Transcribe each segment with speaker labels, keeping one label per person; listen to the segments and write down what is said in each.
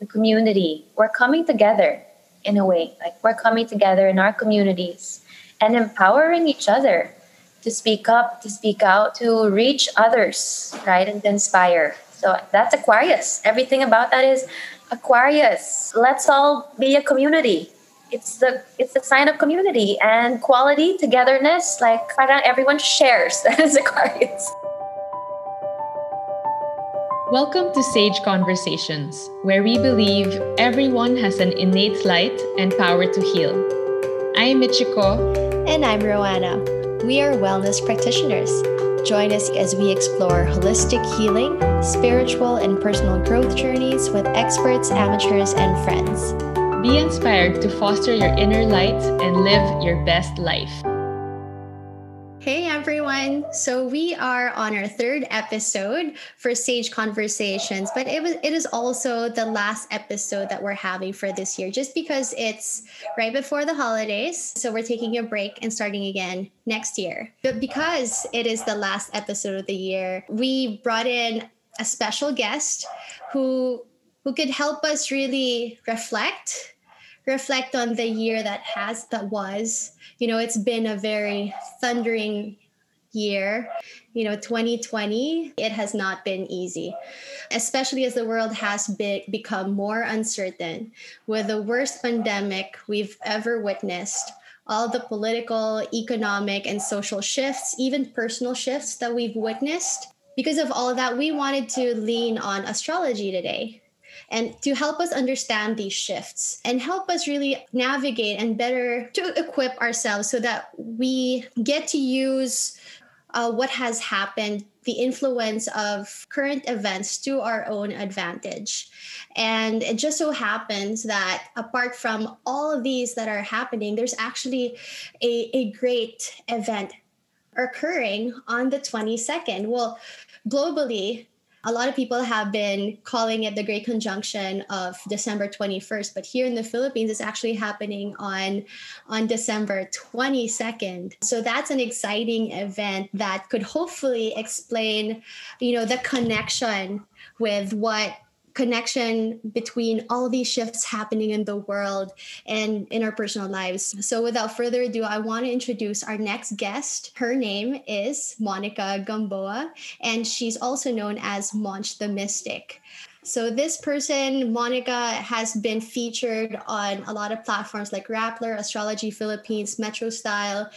Speaker 1: the community. We're coming together in a way. Like we're coming together in our communities and empowering each other to speak up, to speak out, to reach others, right? And to inspire. So that's Aquarius. Everything about that is Aquarius. Let's all be a community. It's the it's the sign of community and quality, togetherness. Like everyone shares. That is Aquarius.
Speaker 2: Welcome to Sage Conversations, where we believe everyone has an innate light and power to heal. I'm Michiko.
Speaker 3: And I'm Roanna. We are wellness practitioners. Join us as we explore holistic healing, spiritual and personal growth journeys with experts, amateurs, and friends.
Speaker 2: Be inspired to foster your inner light and live your best life.
Speaker 3: Hey everyone. So we are on our third episode for Sage Conversations, but it was it is also the last episode that we're having for this year just because it's right before the holidays. So we're taking a break and starting again next year. But because it is the last episode of the year, we brought in a special guest who who could help us really reflect reflect on the year that has that was you know it's been a very thundering year. You know 2020 it has not been easy especially as the world has be- become more uncertain. With the worst pandemic we've ever witnessed. All the political economic and social shifts even personal shifts that we've witnessed because of all of that we wanted to lean on astrology today and to help us understand these shifts and help us really navigate and better to equip ourselves so that we get to use uh, what has happened, the influence of current events to our own advantage. And it just so happens that apart from all of these that are happening, there's actually a, a great event occurring on the 22nd. Well, globally, a lot of people have been calling it the Great Conjunction of December 21st, but here in the Philippines, it's actually happening on, on December 22nd. So that's an exciting event that could hopefully explain, you know, the connection with what connection between all these shifts happening in the world and in our personal lives. So, without further ado, I want to introduce our next guest. Her name is Monica Gamboa, and she's also known as Monch the Mystic. So this person, Monica, has been featured on a lot of platforms like Rappler, Astrology Philippines, Metro Style,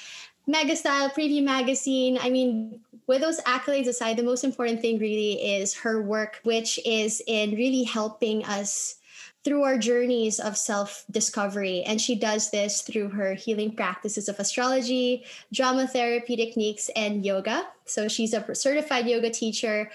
Speaker 3: Mega Style, Preview Magazine. I mean, with those accolades aside, the most important thing really is her work, which is in really helping us through our journeys of self discovery. And she does this through her healing practices of astrology, drama therapy techniques, and yoga. So she's a certified yoga teacher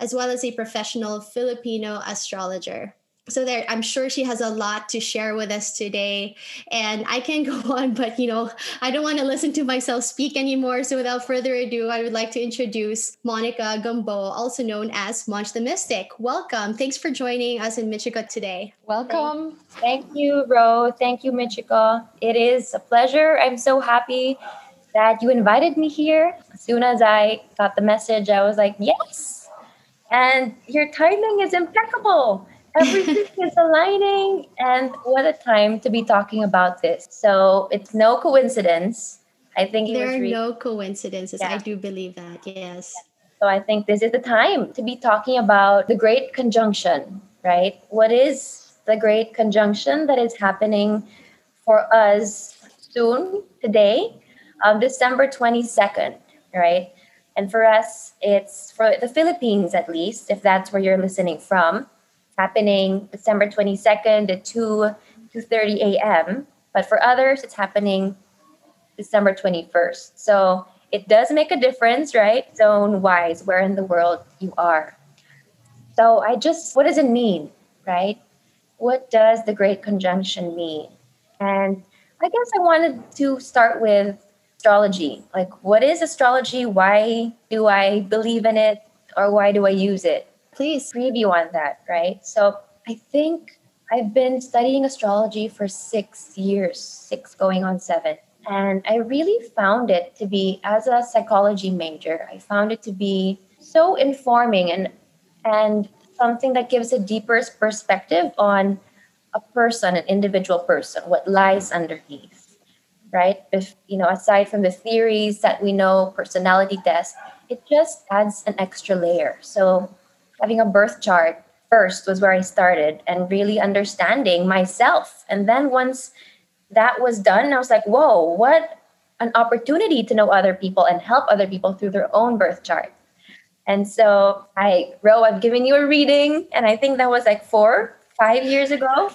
Speaker 3: as well as a professional Filipino astrologer so there i'm sure she has a lot to share with us today. And i can go on but you know i don't want to listen to myself speak anymore. So without further ado i would like to introduce monica gamboa also known as monch the mystic. Welcome. Thanks for joining us in michiko today.
Speaker 2: Welcome.
Speaker 1: Thank, thank you ro. Thank you michiko it is a pleasure. I'm so happy that you invited me here. As soon as i got the message i was like yes. And your timing is impeccable everything is aligning and what a time to be talking about this. So it's no coincidence. I think
Speaker 3: there are re- no coincidences. Yeah. i do believe that yes.
Speaker 1: So i think this is the time to be talking about the great conjunction right? What is the great conjunction that is happening for us soon today um, december 22nd right? And for us it's for the philippines at least if that's where you're listening from happening December 22nd at 2 2:30 a.m. But for others, it's happening December 21st. So it does make a difference, right? Zone wise, where in the world you are. So I just, what does it mean, right? What does the Great Conjunction mean? And I guess I wanted to start with astrology. Like, what is astrology? Why do I believe in it? Or why do I use it? Please preview on that, right? So I think I've been studying astrology for six years, six going on seven. And I really found it to be, as a psychology major, I found it to be so informing and and something that gives a deeper perspective on a person, an individual person, what lies underneath, right? If, you know, aside from the theories that we know, personality tests, it just adds an extra layer. So having a birth chart first was where I started and really understanding myself. And then once that was done, I was like, whoa, what an opportunity to know other people and help other people through their own birth chart. And so I, Ro, I've given you a reading, and I think that was like four, five years ago.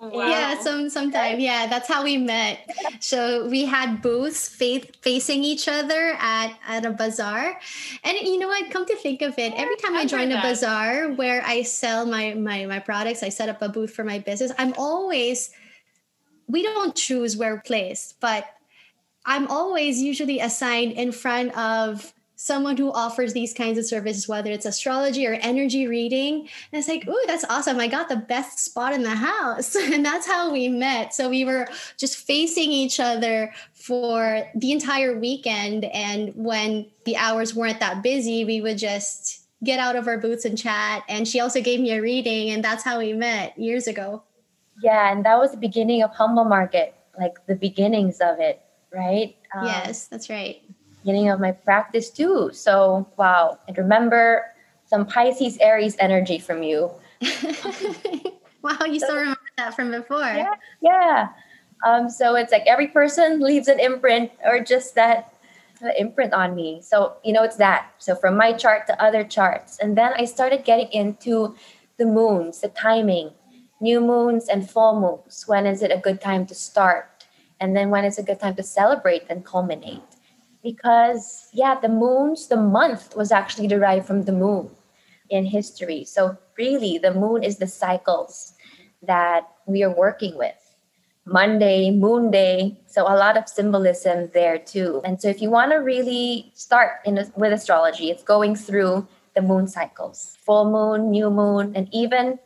Speaker 3: Wow. Yeah, some sometime. Yeah, that's how we met. So we had booths faith, facing each other at at a bazaar, and you know what? Come to think of it, every time I, I join a that. bazaar where I sell my my my products, I set up a booth for my business. I'm always we don't choose where we're placed, but I'm always usually assigned in front of someone who offers these kinds of services, whether it's astrology or energy reading. And it's like, ooh, that's awesome. I got the best spot in the house. And that's how we met. So we were just facing each other for the entire weekend. And when the hours weren't that busy, we would just get out of our boots and chat. And she also gave me a reading. And that's how we met years ago.
Speaker 1: Yeah. And that was the beginning of Humble Market, like the beginnings of it, right?
Speaker 3: Um, yes, that's right
Speaker 1: beginning of my practice too. So wow, and remember some Pisces Aries energy from you.
Speaker 3: wow, you still remember that from before.
Speaker 1: Yeah, yeah. Um, so it's like every person leaves an imprint or just that imprint on me. So you know it's that. So from my chart to other charts, and then I started getting into the moons, the timing, new moons and full moons. When is it a good time to start? And then when is a good time to celebrate and culminate? Because yeah the moon's the month was actually derived from the moon in history. So really the moon is the cycles that we are working with. Monday moon day. So a lot of symbolism there too. And so if you want to really start in with astrology it's going through the moon cycles. Full moon new moon and even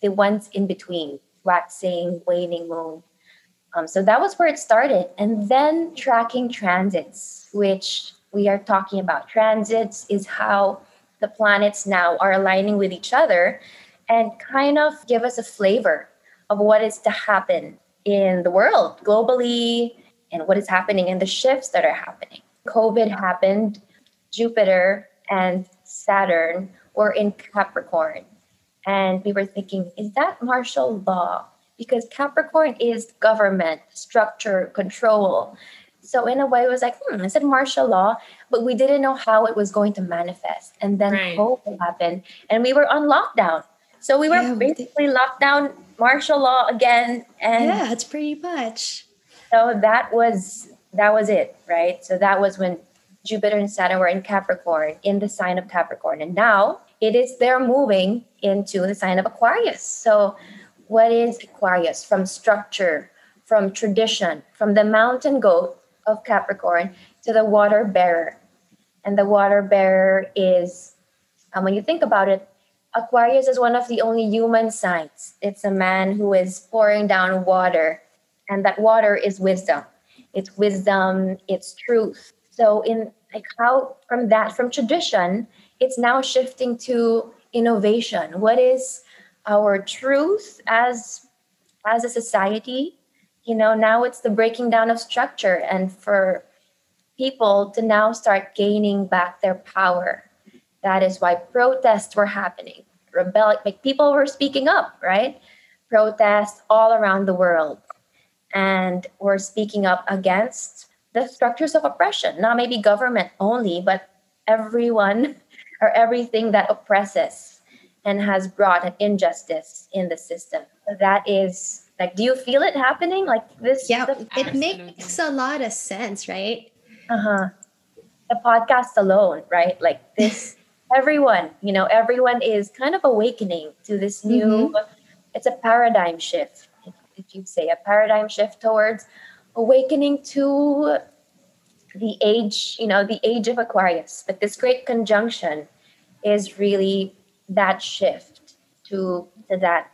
Speaker 1: the ones in between. Waxing waning moon um, so that was where it started. And then tracking transits, which we are talking about. Transits is how the planets now are aligning with each other and kind of give us a flavor of what is to happen in the world globally and what is happening and the shifts that are happening. COVID happened, Jupiter and Saturn were in Capricorn. And we were thinking, is that martial law? Because Capricorn is government, structure, control. So in a way, it was like, hmm, is it martial law? But we didn't know how it was going to manifest. And then right. COVID happened, and we were on lockdown. So we were yeah, basically locked down, martial law again. And
Speaker 3: yeah, it's pretty much.
Speaker 1: So that was that was it, right? So that was when Jupiter and Saturn were in Capricorn, in the sign of Capricorn, and now it is they're moving into the sign of Aquarius. So what is Aquarius from structure, from tradition, from the mountain goat of Capricorn to the water bearer. And the water bearer is, um, when you think about it, Aquarius is one of the only human signs. It's a man who is pouring down water, and that water is wisdom. It's wisdom, it's truth. So, in like how from that, from tradition, it's now shifting to innovation. What is our truth as as a society. You know now it's the breaking down of structure and for people to now start gaining back their power. That is why protests were happening. Rebel like people were speaking up right? Protests all around the world and were speaking up against the structures of oppression. Not maybe government only but everyone or everything that oppresses and has brought an injustice in the system. That is like, do you feel it happening? Like this?
Speaker 3: Yeah, the- it makes a lot of sense, right?
Speaker 1: Uh huh. The podcast alone, right? Like this, everyone, you know, everyone is kind of awakening to this new. Mm-hmm. It's a paradigm shift, if, you'd say, a paradigm shift towards awakening to the age, you know, the age of Aquarius. But this great conjunction is really that shift to to that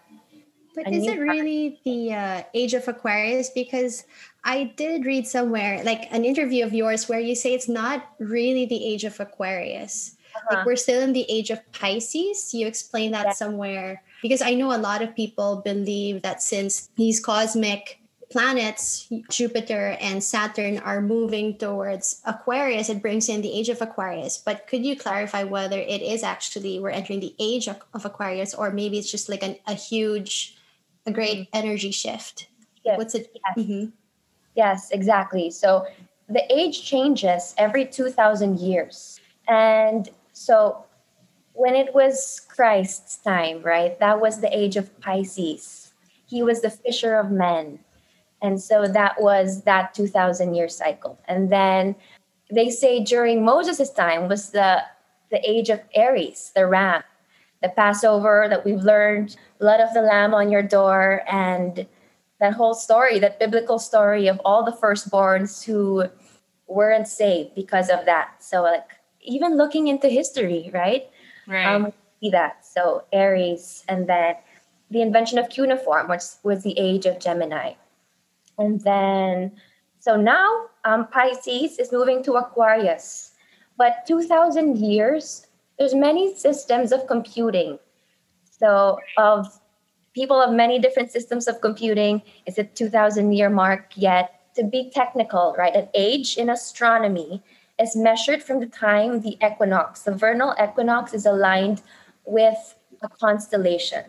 Speaker 3: but is it really the uh, age of aquarius because i did read somewhere like an interview of yours where you say it's not really the age of aquarius
Speaker 1: Uh-huh.
Speaker 3: Like we're still in the age of Pisces. You explained that
Speaker 1: Yeah.
Speaker 3: somewhere because I know a lot of people believe that since these cosmic planets, Jupiter and Saturn, are moving towards Aquarius, it brings in the age of Aquarius. But could you clarify whether it is actually we're entering the age of, of Aquarius, or maybe it's just like an, a huge, a great energy shift?
Speaker 1: Shift,
Speaker 3: What's it?
Speaker 1: yes.
Speaker 3: Mhm.
Speaker 1: Yes, exactly. So the age changes every 2,000 years. And so when it was Christ's time, right, that was the age of Pisces. He was the fisher of men. And so that was that 2,000 year cycle. And then they say during Moses' time was the, the age of Aries, the ram, the Passover that we've learned, blood of the lamb on your door, and that whole story, that biblical story of all the firstborns who weren't saved because of that. So, like, even looking into history, right?
Speaker 2: Right.
Speaker 1: Um, see that. So, Aries, and then the invention of cuneiform, which was the age of Gemini. And then, so now um, Pisces is moving to Aquarius. But 2,000 years, there's many systems of computing. So, of people of many different systems of computing, it's a 2,000 year mark yet. To be technical, right? An age in astronomy is measured from the time the equinox, the vernal equinox, is aligned with a constellation.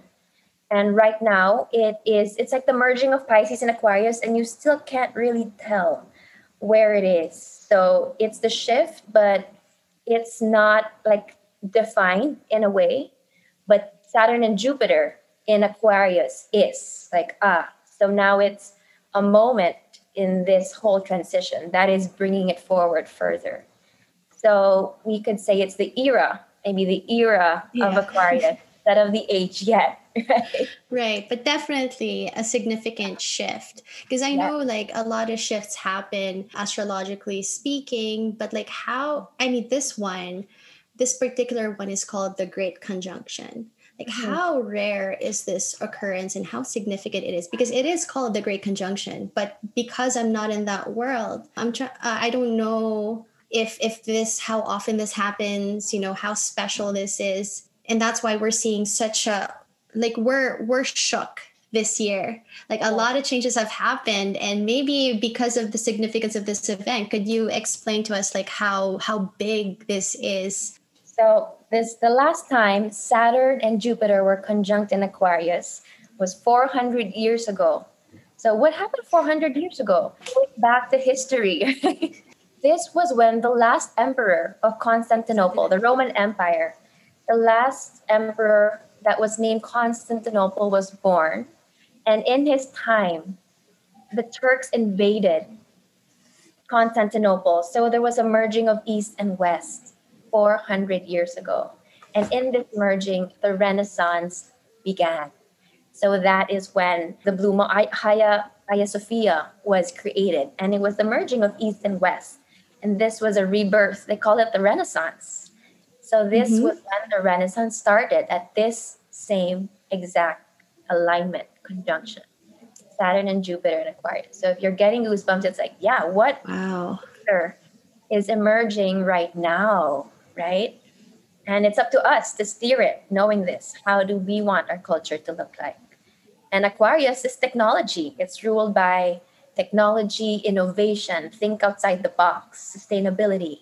Speaker 1: And right now, it is, it's like the merging of Pisces and Aquarius, and you still can't really tell where it is. So it's the shift, but it's not like defined in a way. But Saturn and Jupiter in Aquarius is like, ah, so now it's a moment in this whole transition that is bringing it forward further. So we could say it's the era, maybe the era of Aquarius, instead of the age yet, right?
Speaker 3: Right, but definitely a significant shift because I
Speaker 1: Yeah.
Speaker 3: know like a lot of shifts happen astrologically speaking, but like how I mean this one, this particular one is called the Great Conjunction. Like
Speaker 1: Mhm.
Speaker 3: how rare is this occurrence and how significant it is because it is called the Great Conjunction, but because I'm not in that world, I'm trying. Uh, I don't know if if this how often this happens, you know how special this is, and that's why we're seeing such a like we're we're shook this year like a lot of changes have happened and maybe because of the significance of this event could you explain to us like how how big this is
Speaker 1: So this the last time Saturn and Jupiter were conjunct in Aquarius was 400 years ago. So what happened 400 years ago? Look back to history. this was when the last emperor of Constantinople, the Roman Empire, the last emperor that was named Constantinople was born. And in his time, the Turks invaded Constantinople. So there was a merging of East and West 400 years ago. And in this merging, the Renaissance began. So that is when the Blue I- Hagia, Hagia Sophia was created. And it was the merging of East and West. And this was a rebirth. They call it the Renaissance. So this
Speaker 3: Mhm.
Speaker 1: was when the Renaissance started at this same exact alignment, conjunction. Saturn and Jupiter in Aquarius. So if you're getting goosebumps, it's like, yeah, what
Speaker 3: wow
Speaker 1: is emerging right now, right? And it's up to us to steer it, knowing this. How do we want our culture to look like? And Aquarius is technology. It's ruled by technology, innovation, think outside the box, sustainability,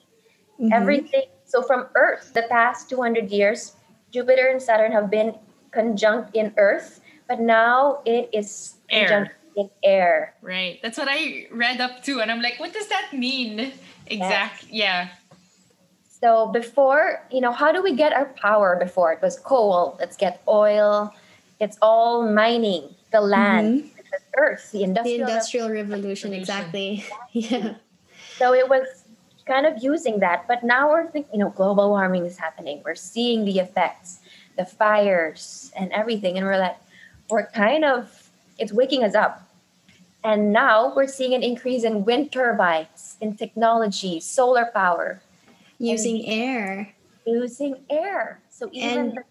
Speaker 3: Mhm.
Speaker 1: everything. So from Earth, the past 200 years, Jupiter and Saturn have been conjunct in Earth, but now it is
Speaker 2: Air.
Speaker 1: conjunct in air.
Speaker 2: Right. That's what I read up to. And I'm like, what does that mean? Exact. Yeah.
Speaker 1: So before, you know, how do we get our power before? It was coal, let's get oil. It's all mining, the land, mm-hmm. the earth, the
Speaker 3: the
Speaker 1: industrial.
Speaker 3: industrial revolution exactly yeah
Speaker 1: So it was kind of using that. But now we're thinking, you know, global warming is happening. We're seeing the effects, the fires and everything. And we're like, we're kind of, it's waking us up. And now we're seeing an increase in wind turbines, in technology, solar power,
Speaker 3: using air
Speaker 1: using air. So even
Speaker 3: And-
Speaker 1: the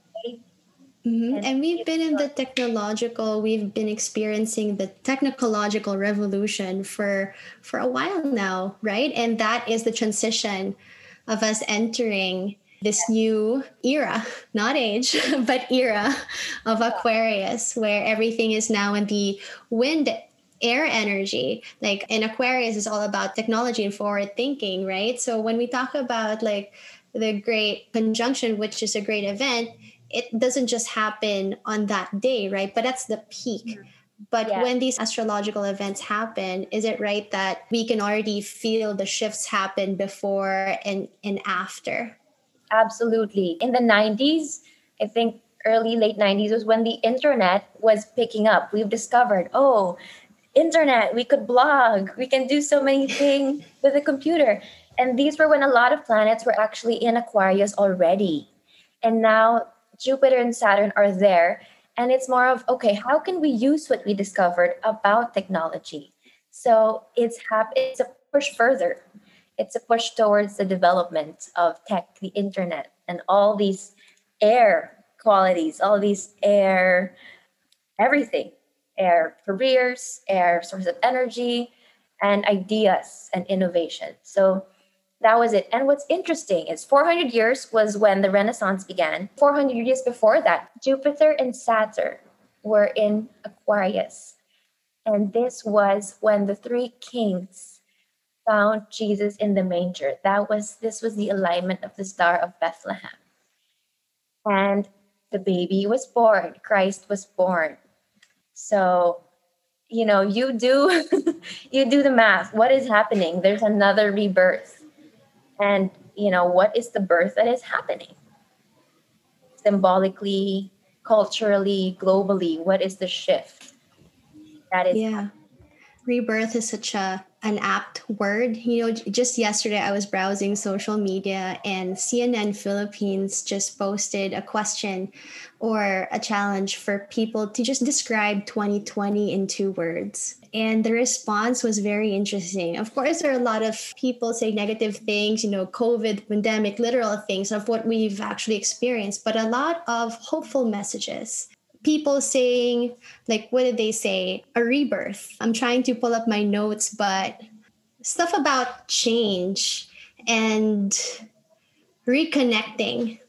Speaker 3: Mhm.
Speaker 1: And
Speaker 3: And we've been in the technological, we've been experiencing the technological revolution for for a while now, right? And that is the transition of us entering this new era, not age, but era of Aquarius, where everything is now in the wind air energy like in aquarius is all about technology and forward thinking right so when we talk about like the great conjunction which is a great event it doesn't just happen on that day right but that's the peak mm-hmm. But yeah. when these astrological events happen, is it right that we can already feel the shifts happen before and, and after?
Speaker 1: Absolutely. In the 90s, I think early, late 90s was when the internet was picking up. We've discovered, oh, internet, we could blog, we can do so many things with a computer. And these were when a lot of planets were actually in Aquarius already. And now Jupiter and Saturn are there and it's more of okay how can we use what we discovered about technology? So it's hap- it's a push further. It's a push towards the development of tech the internet and all these air qualities all these air everything. Air careers air source of energy and ideas and innovation. So that was it. And what's interesting is 400 years was when the Renaissance began. 400 years before that, Jupiter and Saturn were in Aquarius. And this was when the three kings found Jesus in the manger. That was this was the alignment of the star of Bethlehem. And the baby was born. Christ was born. So, you know, you do you do the math. What is happening? There's another rebirth and you know what is the birth that is happening symbolically culturally globally what is the shift that is
Speaker 3: yeah happening? rebirth is such a an apt word. You know, just yesterday I was browsing social media and CNN Philippines just posted a question or a challenge for people to just describe 2020 in two words. And the response was very interesting. Of course, there are a lot of people saying negative things, you know, COVID, pandemic, literal things of what we've actually experienced, but a lot of hopeful messages people saying like what did they say? A rebirth. I'm trying to pull up my notes but stuff about change and reconnecting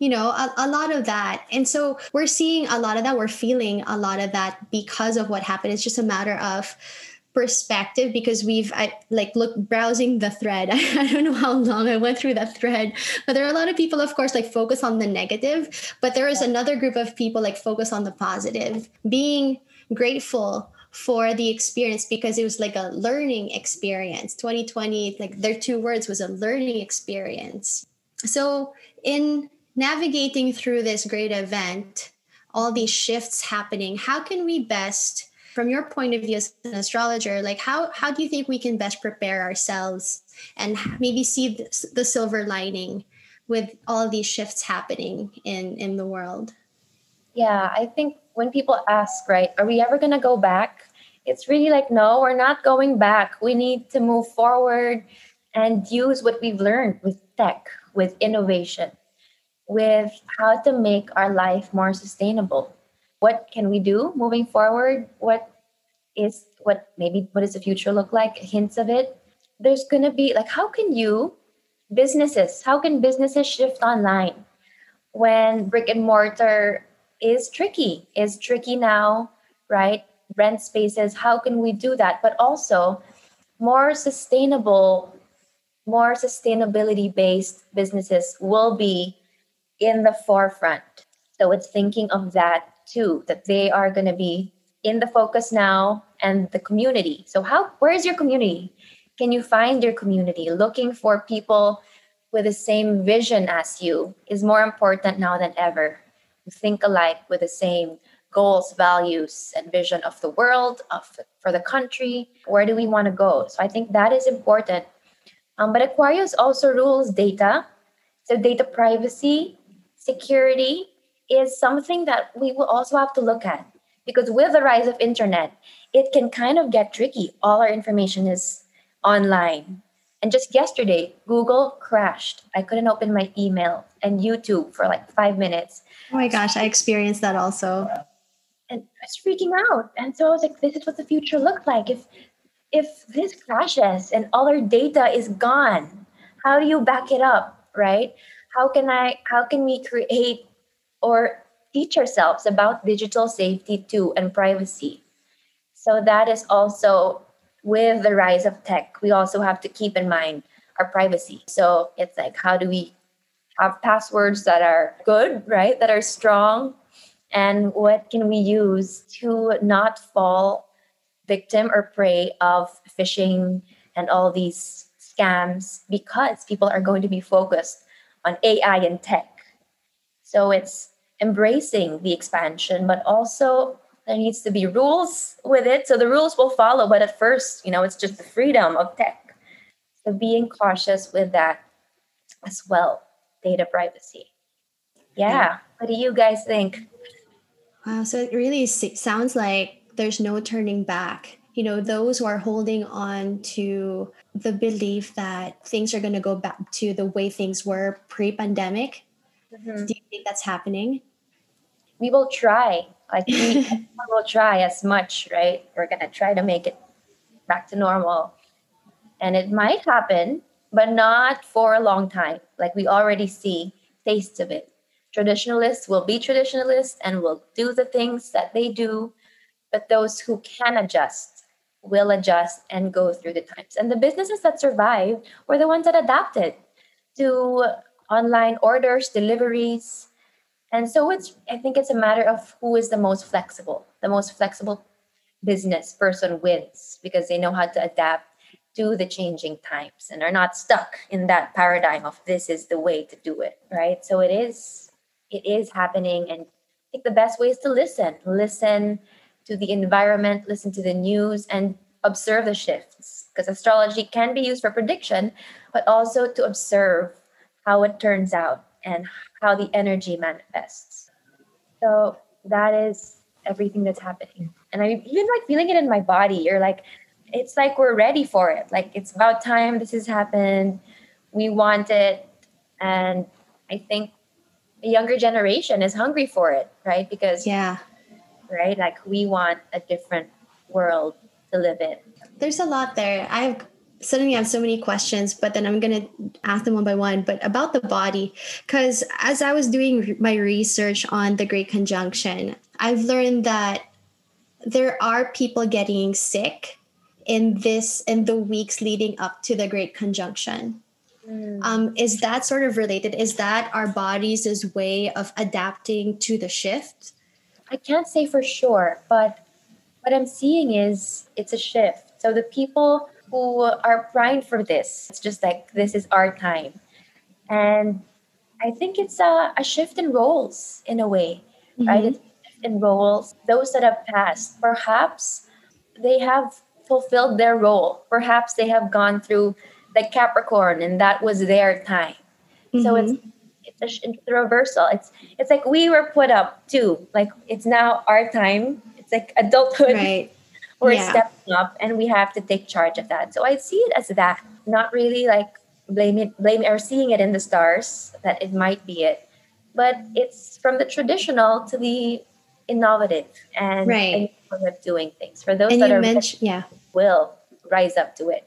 Speaker 3: you know a, a, lot of that. And so we're seeing a lot of that. We're feeling a lot of that because of what happened. It's just a matter of perspective because we've I, like look browsing the thread. I, I don't know how long i went through that thread but there are a lot of people of course like focus on the negative but there is another group of people like focus on the positive. Being grateful for the experience because it was like a learning experience. 2020 like their two words was a learning experience. So in navigating through this great event all these shifts happening how can we best from your point of view as an astrologer like how how do you think we can best prepare ourselves and maybe see the, the silver lining with all these shifts happening in in the world?
Speaker 1: Yeah i think when people ask right are we ever going to go back? It's really like no we're not going back. We need to move forward and use what we've learned with tech with innovation with how to make our life more sustainable what can we do moving forward? What is what maybe what does the future look like? Hints of it. There's going to be like how can you businesses how can businesses shift online when brick and mortar is tricky is tricky now right? Rent spaces how can we do that? But also more sustainable more sustainability based businesses will be in the forefront. So it's thinking of that too that they are going to be in the focus now and the community. So how where is your community? Can you find your community? Looking for people with the same vision as you is more important now than ever. Think alike with the same goals values and vision of the world of for the country. Where do we want to go? So i think that is important. Um, but aquarius also rules data. So data privacy security is something that we will also have to look at. Because with the rise of internet it can kind of get tricky. All our information is online. And just yesterday google crashed. I couldn't open my email and youtube for like five minutes.
Speaker 3: Oh my gosh i experienced that also.
Speaker 1: And i was freaking out. And so i was like this is what the future looked like. If if this crashes and all our data is gone how do you back it up right? How can I how can we create or teach ourselves about digital safety too and privacy? So that is also with the rise of tech, we also have to keep in mind our privacy. So it's like how do we have passwords that are good, right? That are strong and what can we use to not fall victim or prey of phishing and all these scams because people are going to be focused on AI and tech. So it's embracing the expansion, but also there needs to be rules with it. So the rules will follow, but at first, you know, it's just the freedom of tech. So being cautious with that as well, data privacy. Yeah. What do you guys think?
Speaker 3: Wow. So it really sounds like there's no turning back. You know, those who are holding on to the belief that things are going to go back to the way things were pre pandemic, mm-hmm. do you think that's happening?
Speaker 1: We will try. Like, we will try as much, right? We're to try to make it back to normal. And it might happen, but not for a long time. Like, we already see tastes of it Traditionalists will be traditionalists and will do the things that they do, but those who can adjust will adjust and go through the times. And the businesses that survived were the ones that adapted to online orders, deliveries. And so it's I think it's a matter of who is the most flexible. The most flexible business person wins because they know how to adapt to the changing times and are not stuck in that paradigm of this is the way to do it, right? So it is it is happening and i think the best way is to listen listen to the environment listen to the news and observe the shifts because astrology can be used for prediction but also to observe how it turns out and how the energy manifests. So that is everything that's happening. And i'm even like feeling it in my body. You're like it's like we're ready for it. Like it's about time this has happened. We want it. And i think the younger generation is hungry for it, right? Because
Speaker 3: yeah,
Speaker 1: right, like we want a different world to live in.
Speaker 3: There's a lot there. I have suddenly I have so many questions, but then I'm gonna ask them one by one. But about the body, because as I was doing my research on the Great Conjunction, I've learned that there are people getting sick in this in the weeks leading up to the Great Conjunction. Mm. Um, is that sort of related? Is that our bodies' way of adapting to the shift?
Speaker 1: I can't say for sure, but what I'm seeing is it's a shift. So the people who are primed for this, it's just like this is our time. And I think it's a, a shift in roles in a way, mm-hmm. right? It's in roles. Those that have passed, perhaps they have fulfilled their role. Perhaps they have gone through the Capricorn, and that was their time. Mm-hmm. So it's it's, a, it's a reversal. It's it's like we were put up too. Like it's now our time. It's like adulthood.
Speaker 3: Right.
Speaker 1: We're yeah. stepping up, and we have to take charge of that. So I see it as that, not really like blaming blame or seeing it in the stars that it might be it, but it's from the traditional to the innovative and,
Speaker 3: right.
Speaker 1: and doing things for those
Speaker 3: and
Speaker 1: that are
Speaker 3: mentioned, yeah
Speaker 1: will rise up to it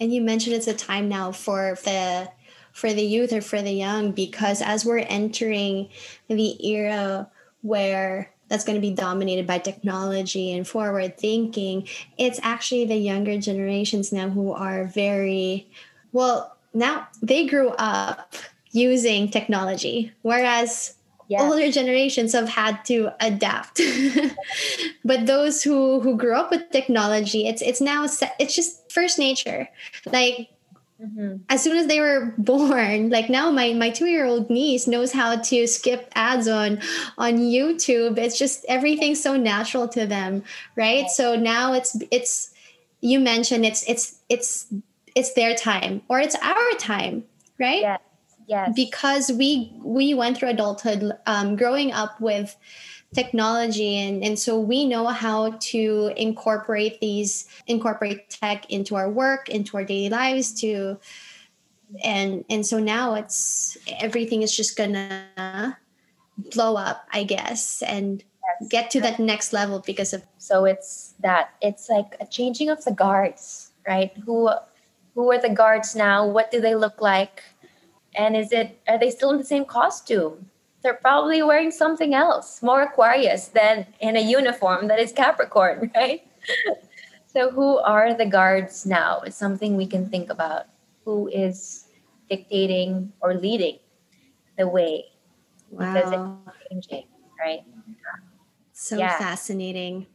Speaker 3: and you mentioned it's a time now for the for the youth or for the young because as we're entering the era where that's going to be dominated by technology and forward thinking it's actually the younger generations now who are very well now they grew up using technology whereas yes. older generations have had to adapt but those who who grew up with technology it's it's now it's just first nature like mm-hmm. as soon as they were born like now my my two year old niece knows how to skip ads on on youtube. It's just everything's so natural to them right? So now it's it's you mentioned it's it's it's it's their time or it's our time right?
Speaker 1: Yeah yes.
Speaker 3: Because we we went through adulthood um, growing up with technology and, and so we know how to incorporate these incorporate tech into our work into our daily lives to and and so now it's everything is just gonna blow up i guess and yes. get to that next level because of
Speaker 1: so it's that it's like a changing of the guards right who who are the guards now what do they look like And is it are they still in the same costume? They're probably wearing something else, more Aquarius than in a uniform that is Capricorn, right? so who are the guards now? It's something we can think about. Who is dictating or leading the way? Because
Speaker 3: Wow.
Speaker 1: it's changing, right?
Speaker 3: So
Speaker 1: Yeah.
Speaker 3: fascinating.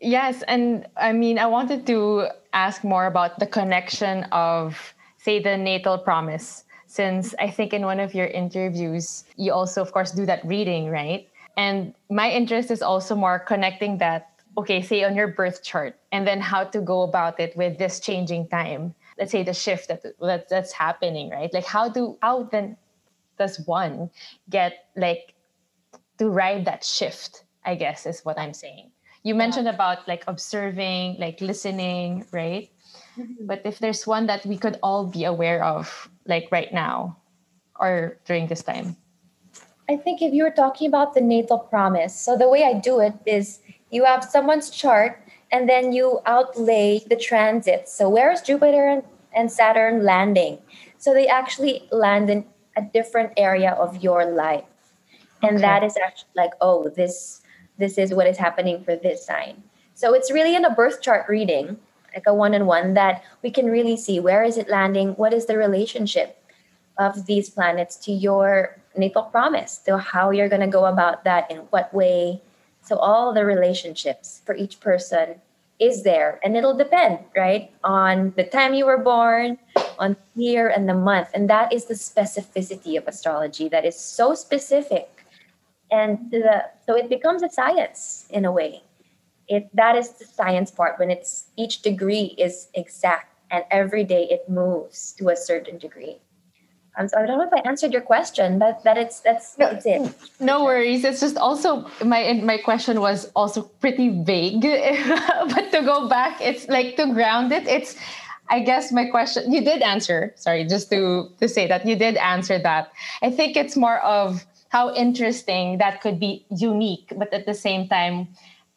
Speaker 2: Yes, and I mean, I wanted to ask more about the connection of, say, the natal promise, since I think in one of your interviews, you also, of course, do that reading, right? And my interest is also more connecting that, okay, say on your birth chart, and then how to go about it with this changing time. Let's say the shift that, that that's happening, right? Like how do how then does one get like to ride that shift? I guess is what I'm saying you mentioned about like observing like listening right mm-hmm. but if there's one that we could all be aware of like right now or during this time
Speaker 1: I think if you were talking about the natal promise, so the way I do it is you have someone's chart and then you outlay the transits. So where is Jupiter and, and Saturn landing? So they actually land in a different area of your life. And
Speaker 2: Okay.
Speaker 1: that is actually like, oh, this this is what is happening for this sign. So it's really in a birth chart reading, like a one-on-one, that we can really see where is it landing, what is the relationship of these planets to your natal promise, to how you're going to go about that, in what way. So, all the relationships for each person is there, and it'll depend, right, on the time you were born, on the year and the month. And that is the specificity of astrology that is so specific. And the, so it becomes a science in a way. It that is the science part when it's each degree is exact and every day it moves to a certain degree. Um, so I don't know if I answered your question, but that it's that's
Speaker 2: No,
Speaker 1: that's it.
Speaker 2: no worries it's just also my my question was also pretty vague but to go back it's like to ground it it's i guess my question you did answer sorry just to to say that you did answer that i think it's more of how interesting that could be unique but at the same time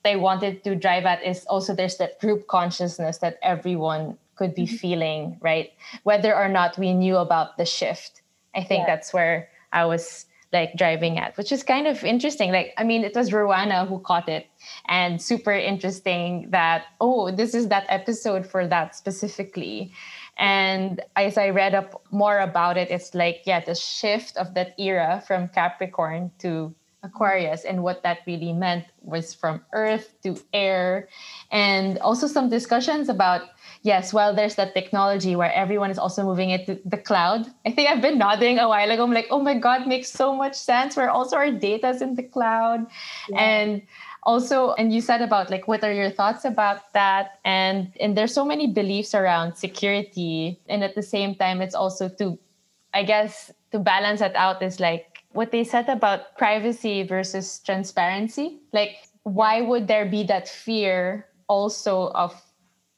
Speaker 2: they wanted to drive at is also there's that group consciousness that everyone could be mm-hmm. feeling right? Whether or not we knew about the shift i think
Speaker 1: Yeah.
Speaker 2: that's where i was like driving at which is kind of interesting. Like i mean it was Roanna who caught it and super interesting that oh this is that episode for that specifically. And as i read up more about it it's like yeah the shift of that era from capricorn to aquarius and what that really meant was from earth to air. And also some discussions about yes well there's that technology where everyone is also moving it to the cloud. I think i've been nodding a while ago. I'm like oh my god makes so much sense. Where also our data's in the cloud. And also and you said about like what are your thoughts about that? And and there's so many beliefs around security. And at the same time it's also to i guess to balance that out is like what they said about privacy versus transparency like why would there be that fear also of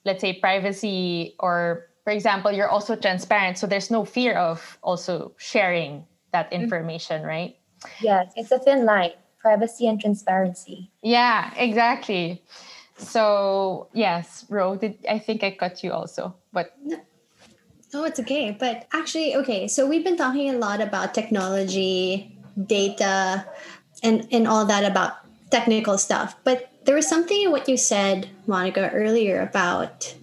Speaker 2: let's say privacy or for example you're also transparent so there's no fear of also sharing that mm-hmm. information right?
Speaker 1: Yes, it's a thin line, privacy and transparency.
Speaker 2: yeah exactly. So yes ro did i think i cut you also but
Speaker 3: Oh, it's okay. But actually, okay, so we've been talking a lot about technology, data, and, and all that about technical stuff. But there was something in what you said, Monica, earlier about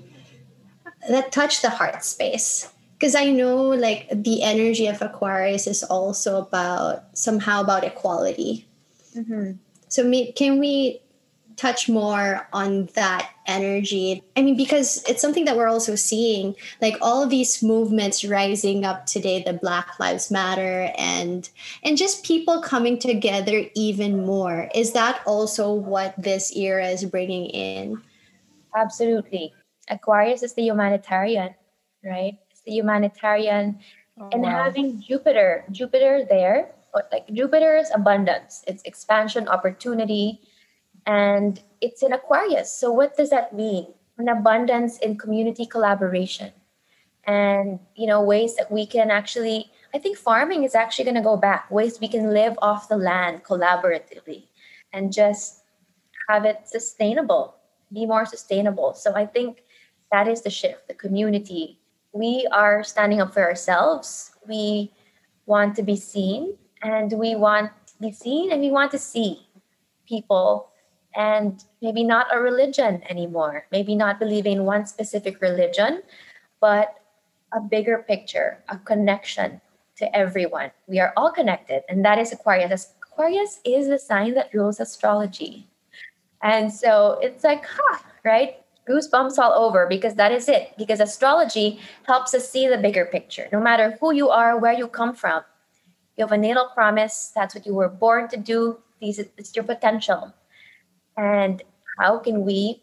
Speaker 3: that touched the heart space. Because I know like the energy of Aquarius is also about somehow about equality. Mm-hmm. So me, can we touch more on that energy? I mean, because it's something that we're also seeing, like all of these movements rising up today, the Black Lives Matter and and just people coming together even more. Is that also what this era is bringing in?
Speaker 1: Absolutely. Aquarius is the humanitarian, right? It's the humanitarian oh, and
Speaker 2: wow.
Speaker 1: having Jupiter, Jupiter there, like Jupiter is abundance, it's expansion, opportunity, and it's in Aquarius. So what does that mean? An abundance in community collaboration, and you know ways that we can actually. I think farming is actually going to go back. Ways we can live off the land collaboratively, and just have it sustainable, be more sustainable. So I think that is the shift. The community. We are standing up for ourselves. We want to be seen and we want to be seen and we want to see people and maybe not a religion anymore, maybe not believing one specific religion, but a bigger picture, a connection to everyone. We are all connected, and that is Aquarius. Aquarius is the sign that rules astrology. And so it's like, huh, right? Goosebumps all over because that is it. Because astrology helps us see the bigger picture. No matter who you are, where you come from, you have a natal promise. That's what you were born to do. These, it's your potential and how can we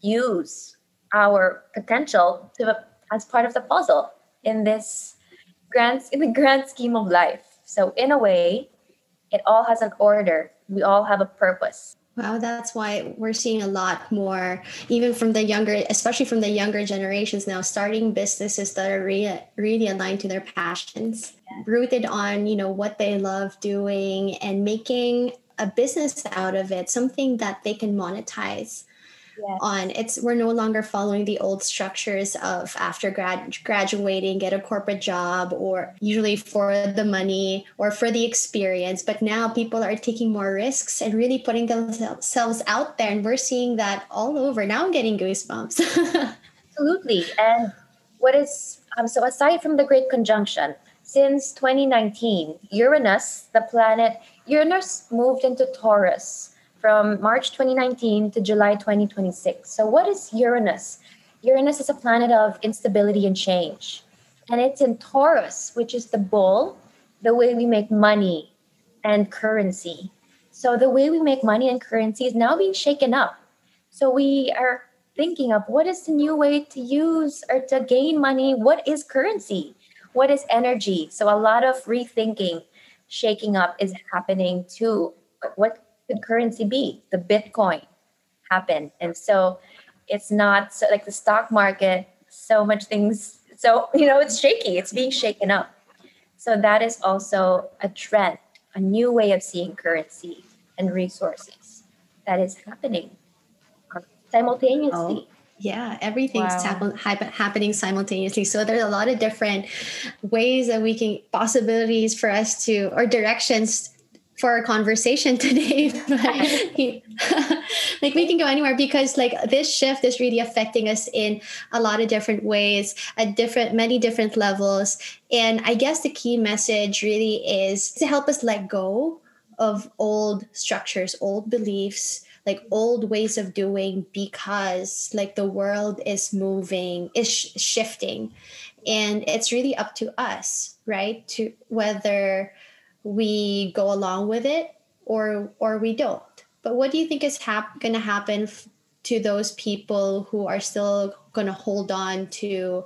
Speaker 1: use our potential to as part of the puzzle in this grand in the grand scheme of life? So in a way it all has an order. We all have a purpose.
Speaker 3: Wow, that's why we're seeing a lot more, even from the younger, especially from the younger generations now, starting businesses that are really, really aligned to their passions, rooted on you know what they love doing, and making a business out of it, something that they can monetize yes. on. It's we're no longer following the old structures of after grad graduating, get a corporate job, or usually for the money or for the experience. But now people are taking more risks and really putting themselves out there, and we're seeing that all over. Now I'm getting goosebumps.
Speaker 1: Absolutely, and what is um, so aside from the Great Conjunction, since 2019, Uranus, the planet Uranus moved into Taurus from March 2019 to July 2026. So, what is Uranus? Uranus is a planet of instability and change. And it's in Taurus, which is the bull, the way we make money and currency. So, the way we make money and currency is now being shaken up. So, we are thinking of what is the new way to use or to gain money? What is currency? What is energy? So, a lot of rethinking shaking up is happening too. What could currency be? The Bitcoin happened. And so it's not so like the stock market, so much things, so, you know, it's shaky, it's being shaken up. So that is also a trend, a new way of seeing currency and resources that is happening um, simultaneously.
Speaker 3: Oh yeah everything's wow. happening simultaneously so there's a lot of different ways that we can possibilities for us to or directions for our conversation today like we can go anywhere because like this shift is really affecting us in a lot of different ways at different many different levels and i guess the key message really is to help us let go of old structures old beliefs like old ways of doing because like the world is moving is sh- shifting. And it's really up to us right to whether we go along with it or or we don't. But what do you think is hap- going to happen f- to those people who are still going to hold on to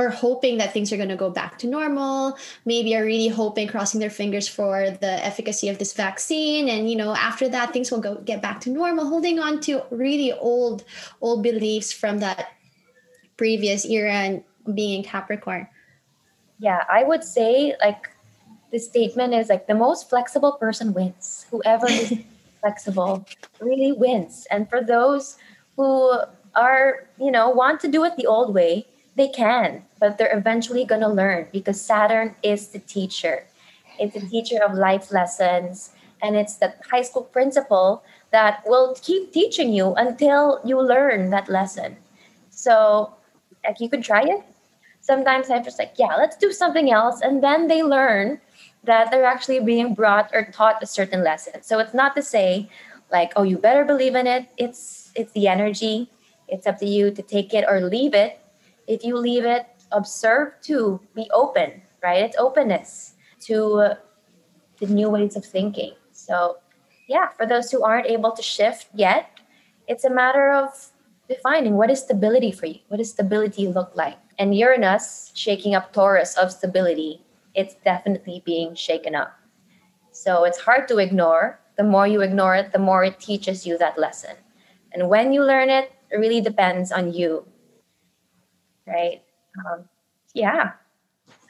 Speaker 3: or hoping that things are going to go back to normal maybe are really hoping crossing their fingers for the efficacy of this vaccine. And you know after that things will go get back to normal holding on to really old old beliefs from that previous era and being in capricorn.
Speaker 1: Yeah i would say like the statement is like the most flexible person wins. Whoever is flexible really wins. And for those who are you know want to do it the old way they can, but they're eventually going to learn because Saturn is the teacher. It's the teacher of life lessons, and it's the high school principal that will keep teaching you until you learn that lesson. So, like, you could try it. Sometimes I'm just like, yeah, let's do something else. And then they learn that they're actually being brought or taught a certain lesson. So it's not to say, like, oh, you better believe in it. It's it's the energy. It's up to you to take it or leave it if you leave it, observe to be open, right? It's openness to the new ways of thinking. So, yeah, for those who aren't able to shift yet, it's a matter of defining what is stability for you? What does stability look like? And Uranus shaking up Taurus of stability, it's definitely being shaken up. So it's hard to ignore. The more you ignore it, the more it teaches you that lesson. And when you learn it, it really depends on you right? Um, yeah.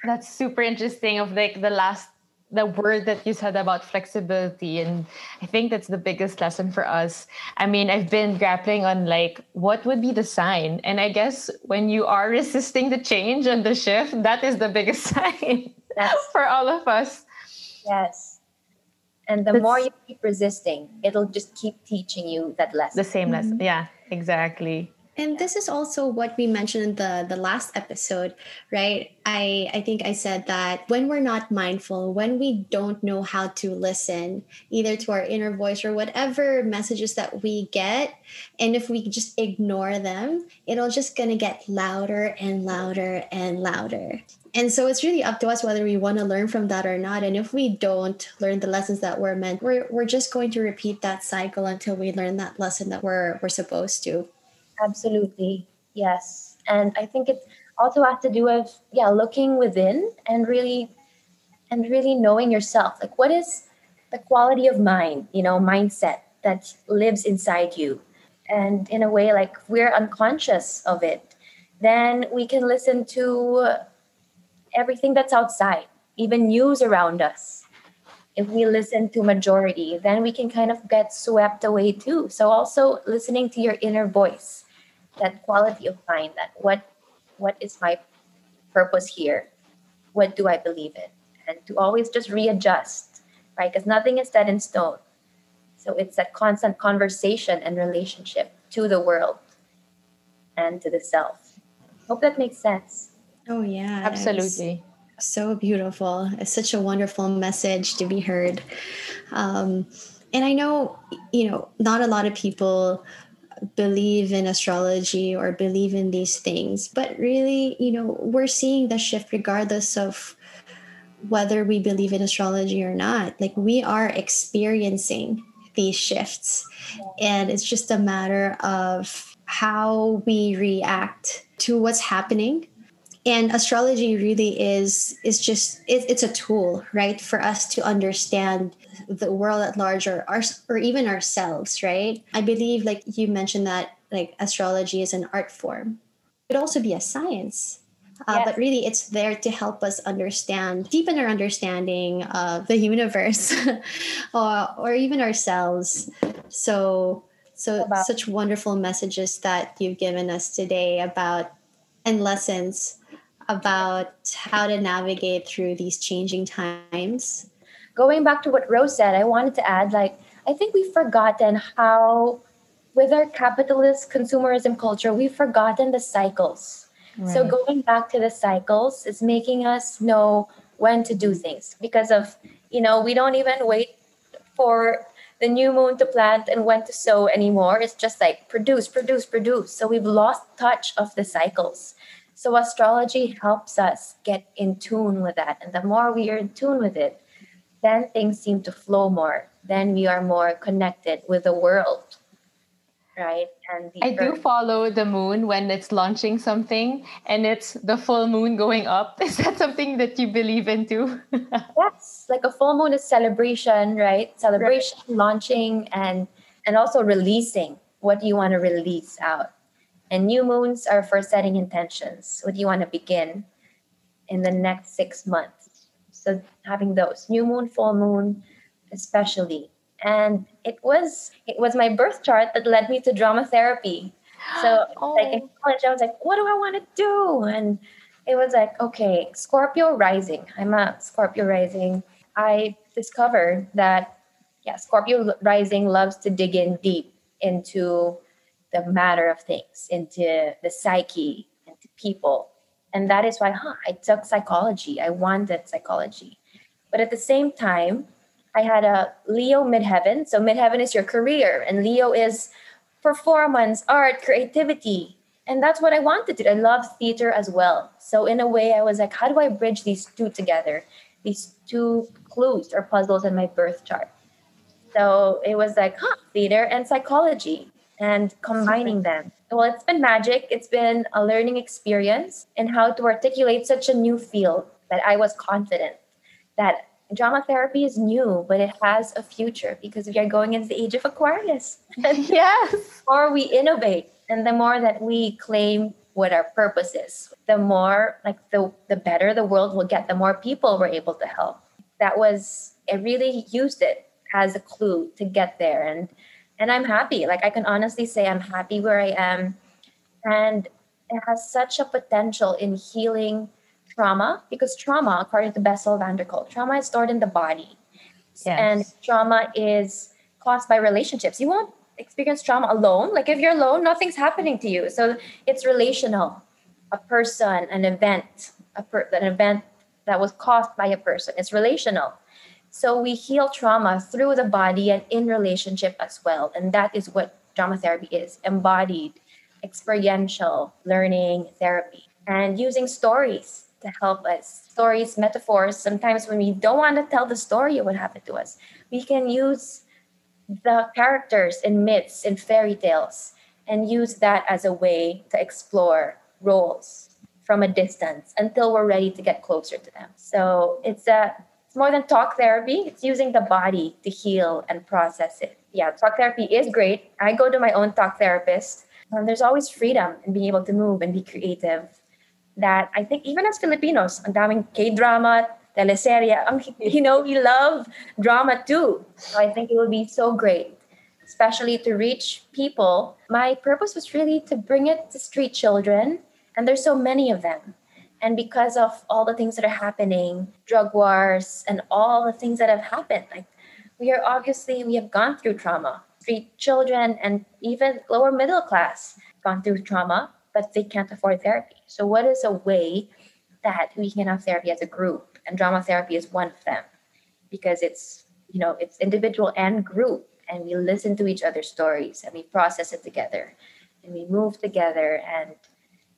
Speaker 2: That's super interesting. Of like the last the word that you said about flexibility and i think that's the biggest lesson for us i mean i've been grappling on like what would be the sign and i guess when you are resisting the change and the shift that is the biggest sign
Speaker 1: That's
Speaker 2: for all of us.
Speaker 1: yes. And the
Speaker 2: That's-
Speaker 1: more you keep resisting, it'll just keep teaching you that lesson.
Speaker 2: The same lesson. Yeah, exactly.
Speaker 3: And this is also what we mentioned in the the last episode, right? I I think I said that when we're not mindful, when we don't know how to listen either to our inner voice or whatever messages that we get, and if we just ignore them, it'll just to get louder and louder and louder. And so it's really up to us whether we want to learn from that or not. And if we don't learn the lessons that we're meant, we're, we're just going to repeat that cycle until we learn that lesson that we're, we're supposed to.
Speaker 1: Absolutely. Yes. And I think it also has to do with yeah, looking within and really and really knowing yourself. Like what is the quality of mind, you know, mindset that lives inside you. And in a way like we're unconscious of it, then we can listen to everything that's outside, even news around us. If we listen to majority, then we can kind of get swept away too. So also listening to your inner voice that quality of mind that what what is my purpose here what do i believe in and to always just readjust right because nothing is set in stone so it's that constant conversation and relationship to the world and to the self hope that makes sense
Speaker 3: Oh, yeah.
Speaker 2: Absolutely.
Speaker 3: so beautiful. It's such a wonderful message to be heard. Um, and I know, you know, not a lot of people believe in astrology or believe in these things, but really, you know, we're seeing the shift regardless of whether we believe in astrology or not. Like we are experiencing these shifts, and it's just a matter of how we react to what's happening. And astrology really is is just it, it's a tool right for us to understand the world at large or our, or even ourselves right i believe like you mentioned that like astrology is an art form it could also be a science uh,
Speaker 1: Yes.
Speaker 3: but really it's there to help us understand deepen our understanding of the universe or, or even ourselves so so
Speaker 1: About-
Speaker 3: such wonderful messages that you've given us today about and lessons about how to navigate through these changing times.
Speaker 1: Going back to what rose said i wanted to add like i think we've forgotten how with our capitalist consumerism culture we've forgotten the cycles So going back to the cycles is making us know when to do things because of, you know, we don't even wait for the new moon to plant and when to sow anymore. It's just like produce, produce, produce. So we've lost touch of the cycles. So astrology helps us get in tune with that. And the more we are in tune with it, then things seem to flow more. Then we are more connected with the world. Right. And
Speaker 2: I do follow the moon when it's launching something and it's the full moon going up. Is that something that you believe in too?
Speaker 1: Yes, like a full moon is celebration, right? Celebration, launching, and and also releasing. What do you want to release out? And new moons are for setting intentions. What do you want to begin in the next six months? So having those new moon, full moon, especially. And it was it was my birth chart that led me to drama therapy. So oh. like in
Speaker 2: Oh.
Speaker 1: college, I was like, what do I want to do? And it was like, okay, Scorpio rising. I'm a Scorpio rising. I discovered that, yeah, Scorpio rising loves to dig in deep into the matter of things, into the psyche, into people. And that is why, huh, I took psychology. I wanted psychology. But at the same time, I had a Leo midheaven. So midheaven is your career, and Leo is performance, art, creativity. And that's what I wanted to do. I love theater as well. So in a way, I was like, how do I bridge these two together? These two clues or puzzles in my birth chart. So it was like, huh, theater and psychology and combining them. Well, it's been magic. It's been a learning experience in how to articulate such a new field that I was confident that drama therapy is new, but it has a future because we are going into the age of Aquarius. And
Speaker 2: yes.
Speaker 1: the more we innovate and the more that we claim what our purpose is, the more like the the better the world will get, the more people we're able to help. That was I really used it as a clue to get there and and I'm happy. Like I can honestly say I'm happy where I am. And it has such a potential in healing trauma because trauma, according to Bessel van der Kolk, trauma is stored in the body.
Speaker 2: Yes.
Speaker 1: And trauma is caused by relationships. You won't experience trauma alone. Like if you're alone, nothing's happening to you. So it's relational. A person, an event, a per- an event that was caused by a person. It's relational. So we heal trauma through the body and in relationship as well. And that is what drama therapy is embodied, experiential learning therapy, and using stories to help us. Stories, metaphors. Sometimes when we don't want to tell the story of what happened to us, we can use the characters in myths and fairy tales and use that as a way to explore roles from a distance until we're ready to get closer to them. So it's a it's more than talk therapy. It's using the body to heal and process it. Yeah, talk therapy is great. I go to my own talk therapist. And there's always freedom in being able to move and be creative. That I think even as Filipinos, ang daming K-drama, teleserye, ang, you know, we love drama too. So I think it would be so great, especially to reach people. My purpose was really to bring it to street children, and there's so many of them. And because of all the things that are happening, drug wars, and all the things that have happened, like we are obviously, we have gone through trauma. Street children and even lower middle class gone through trauma, but they can't afford therapy. So, what is a way that we can have therapy as a group? And drama therapy is one of them because it's, you know, it's individual and group. And we listen to each other's stories and we process it together and we move together. And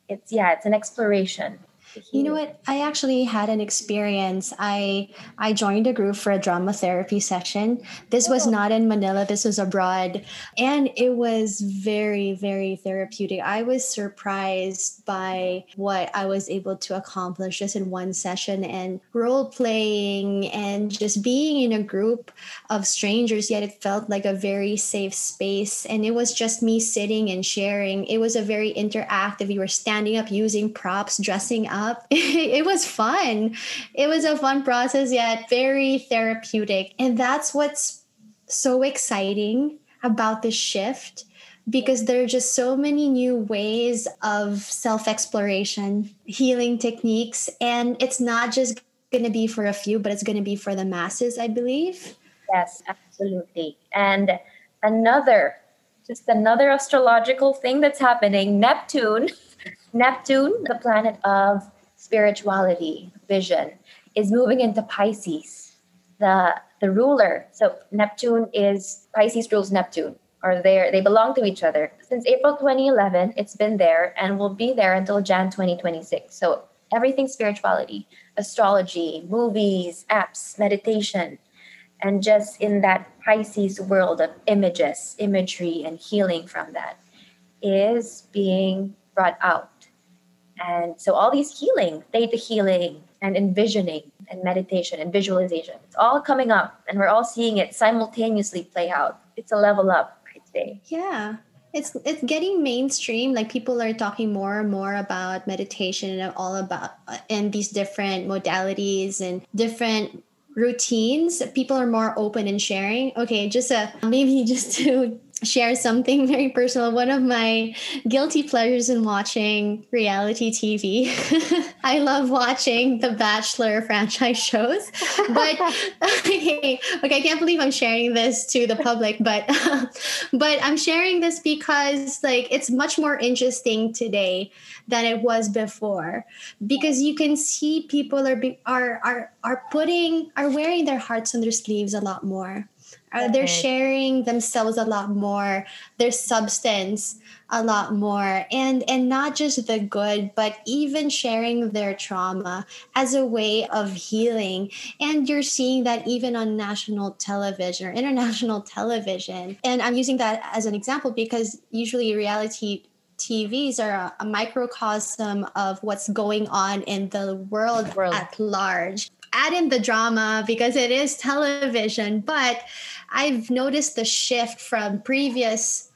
Speaker 1: it's, yeah, it's an exploration
Speaker 3: you know what? I actually had an experience. I I joined a group for a drama therapy session. This was
Speaker 1: Oh.
Speaker 3: not in Manila. This was abroad, and it was very very therapeutic. I was surprised by what I was able to accomplish just in one session and role playing and just being in a group of strangers. Yet it felt like a very safe space, and it was just me sitting and sharing. It was a very interactive. We were standing up, using props, dressing up. it was fun. It was a fun process, yet very therapeutic. And that's what's so exciting about the shift because there are just so many new ways of self exploration, healing techniques. And it's not just going to be for a few, but it's going to be for the masses, I believe.
Speaker 1: Yes, absolutely. And another, just another astrological thing that's happening Neptune, Neptune, the planet of spirituality, vision, is moving into Pisces, the, the ruler. So Neptune is, Pisces rules Neptune, or they they belong to each other. Since April 2011, it's been there and will be there until Jan 2026. So everything spirituality, astrology, movies, apps, meditation, and just in that Pisces world of images, imagery, and healing from that is being brought out. And so all these healing, theta healing, and envisioning, and meditation, and visualization, it's all coming up, and we're all seeing it simultaneously play out. It's a level up, say.
Speaker 3: Yeah. It's it's getting mainstream. Like people are talking more and more about meditation and all about and these different modalities and different routines. People are more open and sharing. Okay, just a maybe just to share something very personal. One of my guilty pleasures in watching reality TV. I love watching the Bachelor franchise shows. But okay, okay, I can't believe I'm sharing this to the public, but but I'm sharing this because like it's much more interesting today than it was before because you can see people are be, are are are putting are wearing their hearts on their sleeves a lot more. Uh, they're sharing themselves a lot more, their substance a lot more, and and not just the good, but even sharing their trauma as a way of healing. And you're seeing that even on national television or international television. And I'm using that as an example because usually reality TVs are a, a microcosm of what's going on in the world,
Speaker 2: World.
Speaker 3: at large. Add in the drama because it is television, but I've noticed the shift from previous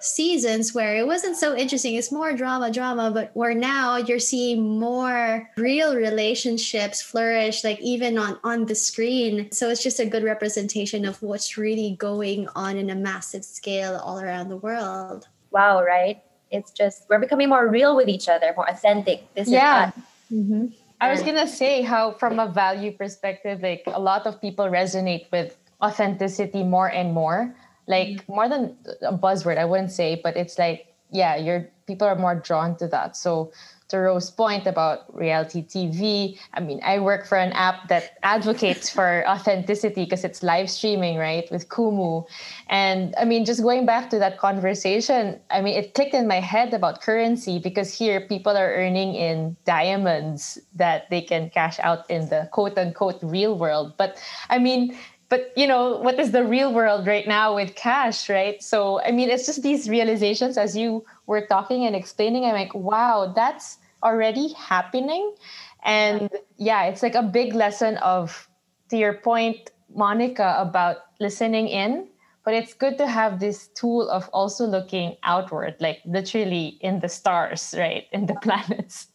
Speaker 3: seasons where it wasn't so interesting. It's more drama, drama, but where now you're seeing more real relationships flourish, like even on on the screen. So it's just a good representation of what's really going on in a massive scale all around the world.
Speaker 1: Wow, right? It's just we're becoming more real with each other, more authentic. This
Speaker 2: Yeah.
Speaker 1: is us. Mm-hmm.
Speaker 2: I was gonna say how, from a value perspective, like a lot of people resonate with authenticity more and more. Like mm-hmm. more than a buzzword, I wouldn't say, but it's like, yeah, you're people are more drawn to that. So Rose point about reality TV, I mean, I work for an app that advocates for authenticity because it's live streaming, right, with Kumu. And I mean, just going back to that conversation, I mean, it clicked in my head about currency because here people are earning in diamonds that they can cash out in the quote unquote real world. But I mean, but you know what is the real world right now with cash right so i mean it's just these realizations as you were talking and explaining i'm like wow that's already happening. And yeah, it's like a big lesson of, to your point, Monica, about listening in. But it's good to have this tool of also looking outward, like literally in the stars, right? In the planets,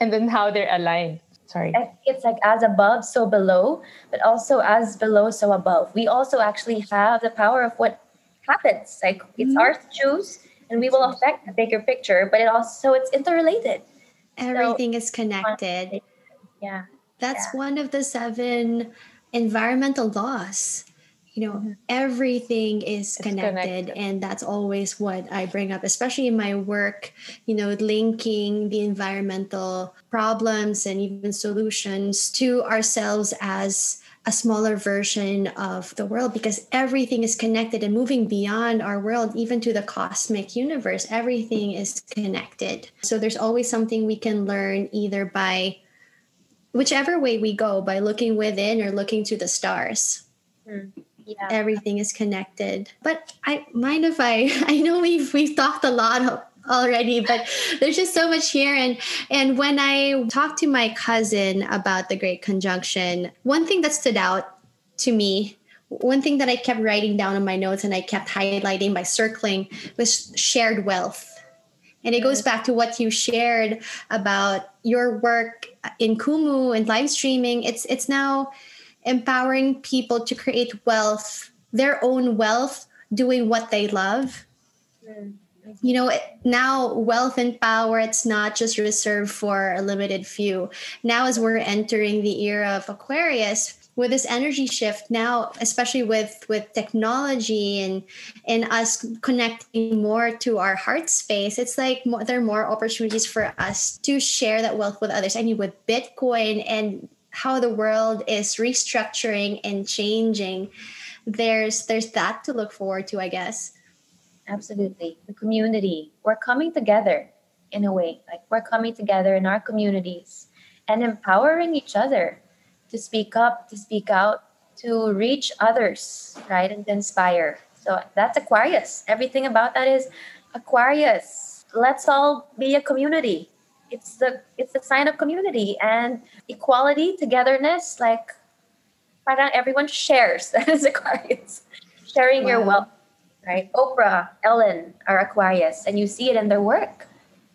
Speaker 2: and then how they're aligned. Sorry.
Speaker 1: I think It's like as above, so below, but also as below, so above. We also actually have the power of what happens. Like it's mm-hmm. ours to choose, and we will affect the bigger picture, but it also it's interrelated.
Speaker 3: Everything so, is connected.
Speaker 1: Yeah.
Speaker 3: That's
Speaker 1: yeah.
Speaker 3: one of the seven environmental laws. You know, mm-hmm. everything is connected, connected, and that's always what I bring up, especially in my work, you know, linking the environmental problems and even solutions to ourselves as a smaller version of the world because everything is connected and moving beyond our world, even to the cosmic universe. Everything is connected. So there's always something we can learn either by whichever way we go, by looking within or looking to the stars. Mm, yeah. Everything is connected. But I mind if I I know we've we've talked a lot already but there's just so much here. And and when i talked to my cousin about the great conjunction one thing that stood out to me one thing that i kept writing down in my notes and i kept highlighting by circling was shared wealth. And it goes back to what you shared about your work in kumu and live streaming. It's it's now empowering people to create wealth their own wealth doing what they love. Mm you know now wealth and power it's not just reserved for a limited few. Now as we're entering the era of aquarius with this energy shift now especially with with technology and and us connecting more to our heart space it's like more, there are more opportunities for us to share that wealth with others. I mean with bitcoin and how the world is restructuring and changing there's there's that to look forward to i guess
Speaker 1: absolutely. The community. We're coming together in a way. Like we're coming together in our communities and empowering each other to speak up to speak out to reach others right and to inspire. So that's aquarius. Everything about that is aquarius. Let's all be a community. It's the it's the sign of community and equality togetherness like parang everyone shares that is aquarius. Sharing wow. your wealth right? Oprah, Ellen are Aquarius, and you see it in their work.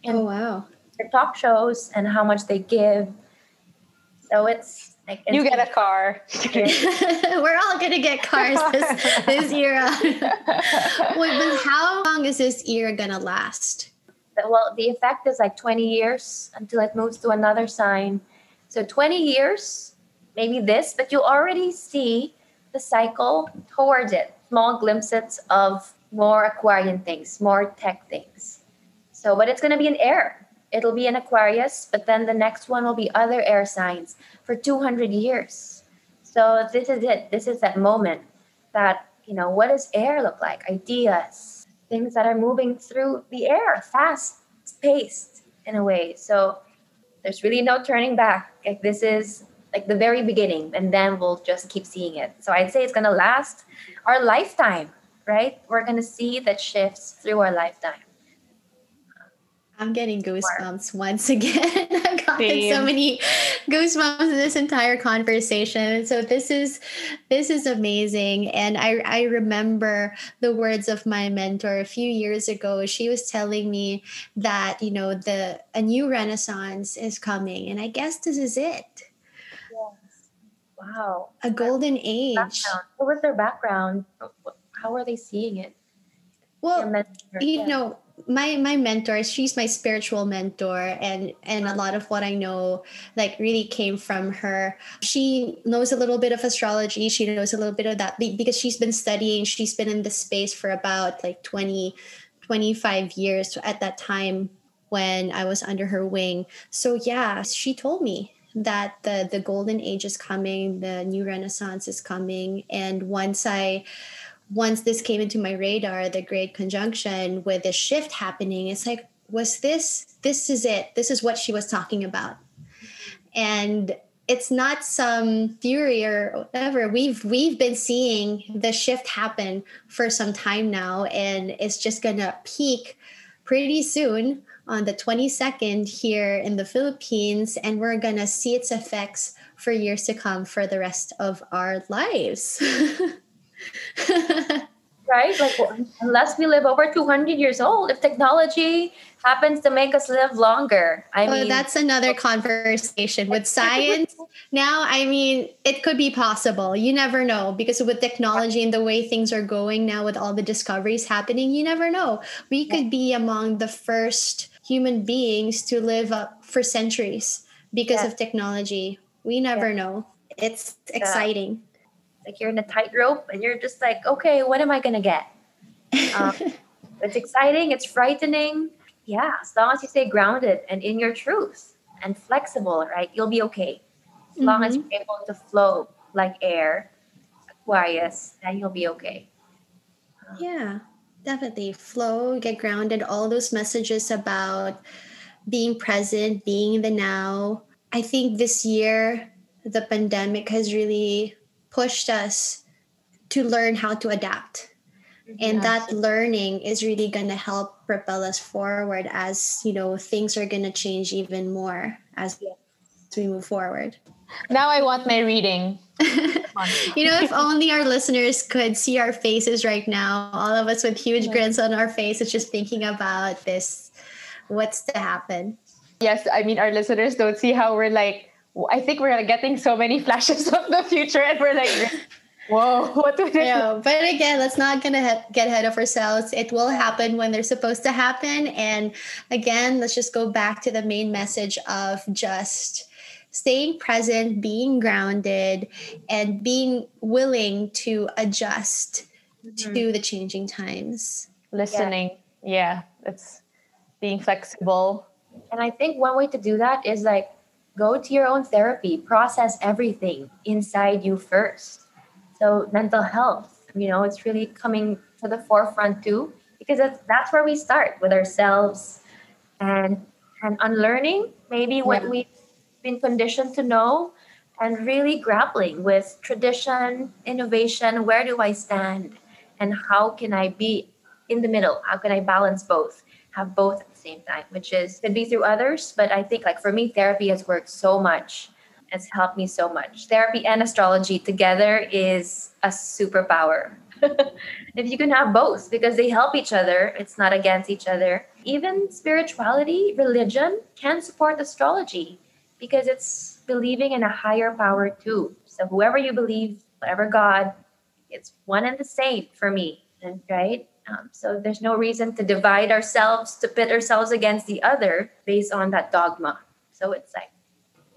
Speaker 3: And oh wow!
Speaker 1: Their talk shows and how much they give. So it's like
Speaker 2: you get a car.
Speaker 3: We're all gonna get cars this, this era. Wait, but how long is this era gonna last?
Speaker 1: Well, the effect is like 20 years until it moves to another sign. So 20 years, maybe this, but you already see the cycle towards it small glimpses of more Aquarian things, more tech things. So, but it's going to be an air. It'll be an Aquarius, but then the next one will be other air signs for 200 years. So, this is it. This is that moment that, you know, what does air look like? Ideas, things that are moving through the air, fast paced in a way. So, there's really no turning back. Like, this is like the very beginning and then we'll just keep seeing it so i'd say it's going to last our lifetime right we're going to see that shifts through our lifetime
Speaker 3: I'm getting goosebumps once again. I've gotten so many goosebumps in this entire conversation. So this is this is amazing. And I, I remember the words of my mentor a few years ago. She was telling me that, you know, the a new renaissance is coming. And I guess this is it.
Speaker 1: Wow.
Speaker 3: A golden age.
Speaker 1: Background. What was their background? How are they seeing it?
Speaker 3: Well, you know, my my mentor she's my spiritual mentor and and a lot of what i know like really came from her she knows a little bit of astrology she knows a little bit of that because she's been studying she's been in the space for about like 20 25 years at that time when i was under her wing so yeah she told me that the the golden age is coming the new renaissance is coming and once i once this came into my radar, the great conjunction with the shift happening, it's like, was this, this is it. This is what she was talking about. And it's not some theory or whatever. We've we've been seeing the shift happen for some time now, and it's just gonna peak pretty soon on the 22nd here in the Philippines, and we're gonna see its effects for years to come for the rest of our lives.
Speaker 1: right? Like, unless we live over 200 years old, if technology happens to make us live longer, I
Speaker 3: well,
Speaker 1: mean,
Speaker 3: that's another conversation with science. now, I mean, it could be possible. You never know because with technology and the way things are going now, with all the discoveries happening, you never know. We could be among the first human beings to live up for centuries because of technology. We never know. It's exciting.
Speaker 1: Like you're in a tightrope and you're just like, okay, what am I gonna get? Um, it's exciting, it's frightening. Yeah, as long as you stay grounded and in your truth and flexible, right? You'll be okay. As mm-hmm. long as mm-hmm. you're able to flow like air, Aquarius, then you'll be okay.
Speaker 3: Yeah, definitely. Flow, get grounded, all those messages about being present, being in the now. I think this year, the pandemic has really pushed us to learn how to adapt and that learning is really going to help propel us forward as you know things are going to change even more as we move forward.
Speaker 2: Now i want my reading.
Speaker 3: You know if only our listeners could see our faces right now all of us with huge grins on our faces just thinking about this what's to happen.
Speaker 2: Yes i mean our listeners don't see how we're like I think we're getting so many flashes of the future, and we're like, whoa, what do we
Speaker 3: yeah, But again, let's not gonna he- get ahead of ourselves. It will happen when they're supposed to happen. And again, let's just go back to the main message of just staying present, being grounded, and being willing to adjust mm-hmm. to the changing times.
Speaker 2: Listening, yeah. yeah, it's being flexible.
Speaker 1: And I think one way to do that is like go to your own therapy, process everything inside you first. So, mental health, you know, it's really coming to the forefront too, because that's, that's where we start with ourselves and, and unlearning maybe what yeah. we've been conditioned to know and really grappling with tradition, innovation. Where do I stand? And how can I be in the middle? How can I balance both? Have both at the same time, which is could be through others. But I think like for me, therapy has worked so much. It's helped me so much. Therapy and astrology together is a superpower. if you can have both because they help each other, it's not against each other. Even spirituality, religion can support astrology because it's believing in a higher power too. So whoever you believe, whatever God, it's one and the same for me. Right? Um, so there's no reason to divide ourselves, to pit ourselves against the other based on that dogma. So it's like,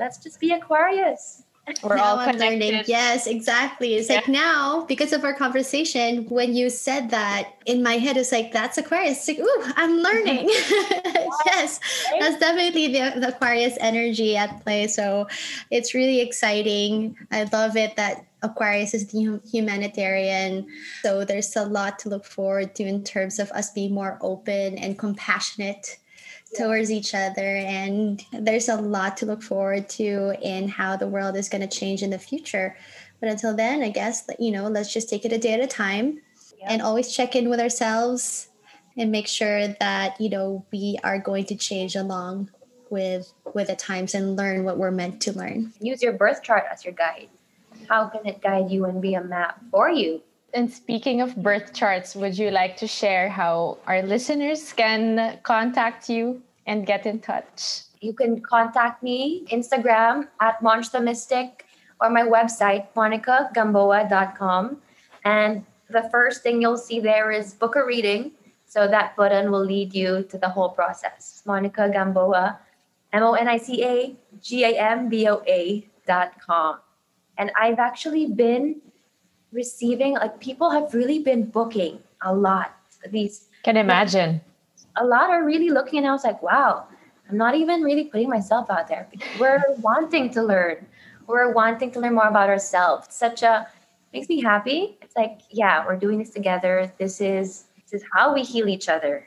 Speaker 1: let's just be Aquarius.
Speaker 3: We're now all I'm learning. Yes, exactly. It's yeah. like now, because of our conversation, when you said that in my head, it's like, that's Aquarius. It's like, ooh, I'm learning. yes, that's definitely the, the Aquarius energy at play. So it's really exciting. I love it that Aquarius is the humanitarian. So there's a lot to look forward to in terms of us being more open and compassionate towards each other. And there's a lot to look forward to in how the world is going to change in the future. But until then, I guess, you know, let's just take it a day at a time yep. and always check in with ourselves and make sure that, you know, we are going to change along with with the times and learn what we're meant to learn.
Speaker 1: Use your birth chart as your guide how can it guide you and be a map for you?
Speaker 2: And speaking of birth charts, would you like to share how our listeners can contact you and get in touch?
Speaker 1: You can contact me Instagram at Monster Mystic or my website, monicagamboa.com. And the first thing you'll see there is book a reading. So that button will lead you to the whole process. Monica Gamboa, M O N I C A G A M B O A dot com. And I've actually been receiving, like, people have really been booking a lot. These,
Speaker 2: Can imagine.
Speaker 1: a lot are really looking, and I was like, wow, I'm not even really putting myself out there. We're wanting to learn. We're wanting to learn more about ourselves. Such a makes me happy. It's like, yeah, we're doing this together. This is this is how we heal each other.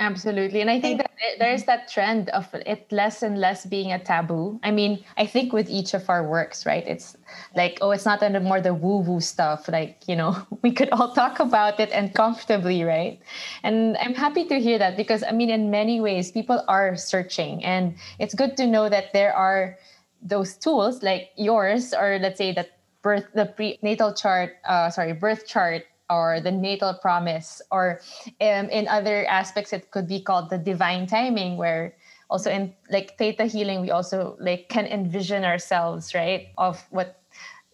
Speaker 2: Absolutely. And I think that there's that trend of it less and less being a taboo. I mean, I think with each of our works, right? It's like, oh, it's not anymore the woo woo stuff. Like, you know, we could all talk about it and comfortably, right? And I'm happy to hear that because, I mean, in many ways, people are searching. And it's good to know that there are those tools like yours, or let's say that birth, the prenatal chart, uh, sorry, birth chart or the natal promise or um, in other aspects it could be called the divine timing where also in like theta healing we also like can envision ourselves right of what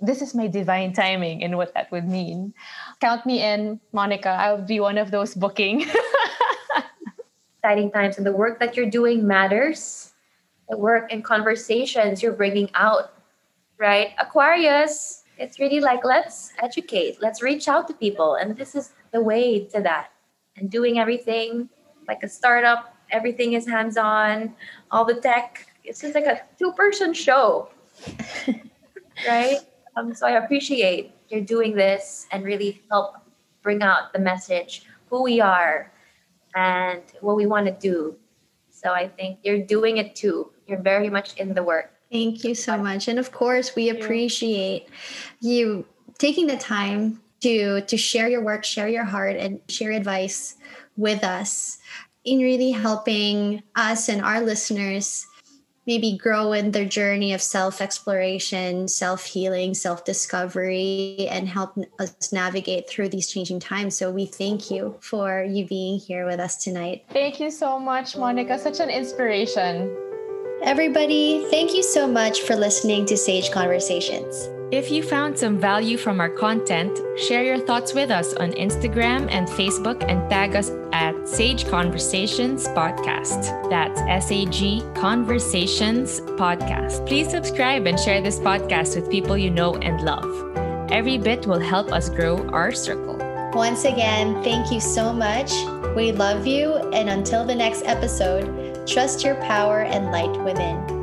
Speaker 2: this is my divine timing and what that would mean count me in monica i'll be one of those booking
Speaker 1: Exciting times, and the work that you're doing matters. The work and conversations you're bringing out, right? Aquarius, it's really like let's educate, let's reach out to people, and this is the way to that. And doing everything like a startup, everything is hands on, all the tech. It's just like a two person show, right? Um, so I appreciate you're doing this and really help bring out the message, who we are, and what we want to do. So I think you're doing it too. You're very much in the work.
Speaker 3: Thank you so much. And of course, we appreciate you taking the time to to share your work, share your heart and share advice with us in really helping us and our listeners maybe grow in their journey of self-exploration, self-healing, self-discovery and help us navigate through these changing times. So we thank you for you being here with us tonight.
Speaker 2: thank you so much monica such an inspiration
Speaker 3: Everybody, thank you so much for listening to Sage Conversations.
Speaker 2: If you found some value from our content, share your thoughts with us on Instagram and Facebook and tag us at Sage Conversations Podcast. That's S A G Conversations Podcast. Please subscribe and share this podcast with people you know and love. Every bit will help us grow our circle.
Speaker 3: Once again, thank you so much. We love you. And until the next episode, trust your power and light within.